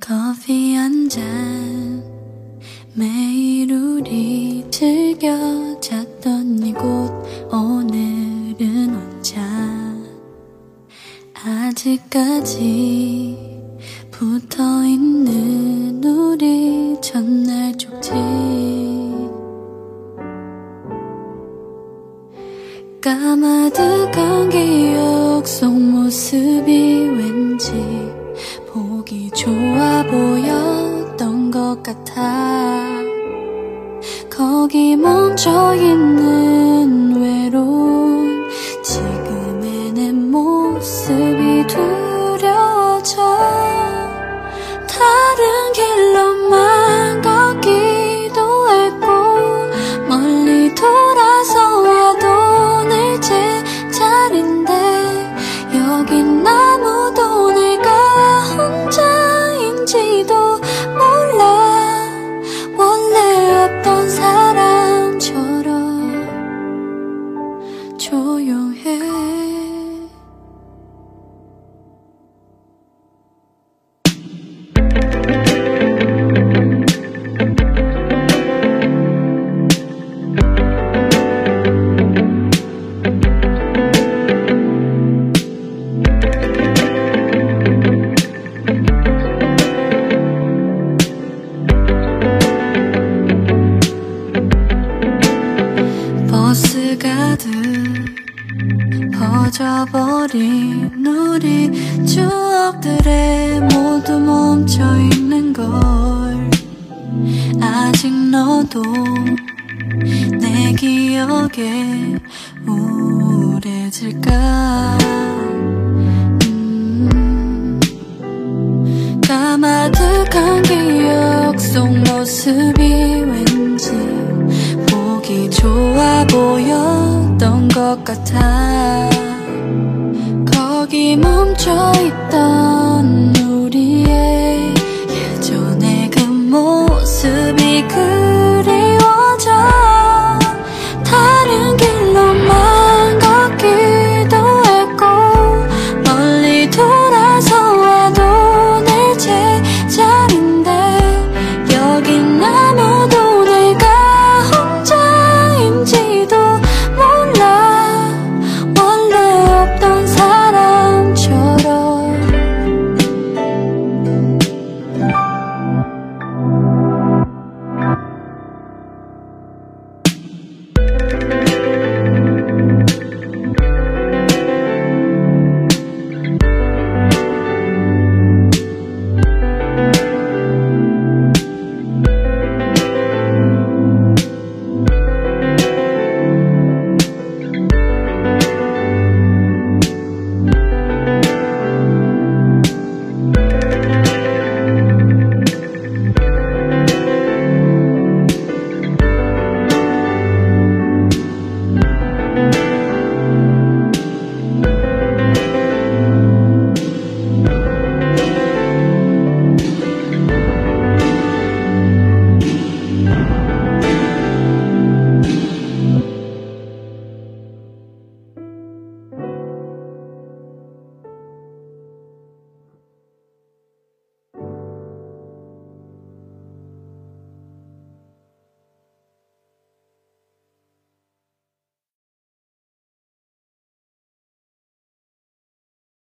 커피 한 잔. 매일 우리 즐겨 잤던 이곳. 오늘은 혼자. 아직까지 붙어있는 우리 첫날 쪽지. 까마득한 기억 속 모습이 왠 거기 멈춰 있는 가득 퍼져버린 우리 추억들에 모두 멈춰있는 걸 아직 너도 내 기억에 우울해질까? 음, 까마득한 기억 속 모습이 왠지 보기 좋아 보였던 것 같아. 거기 멈춰 있던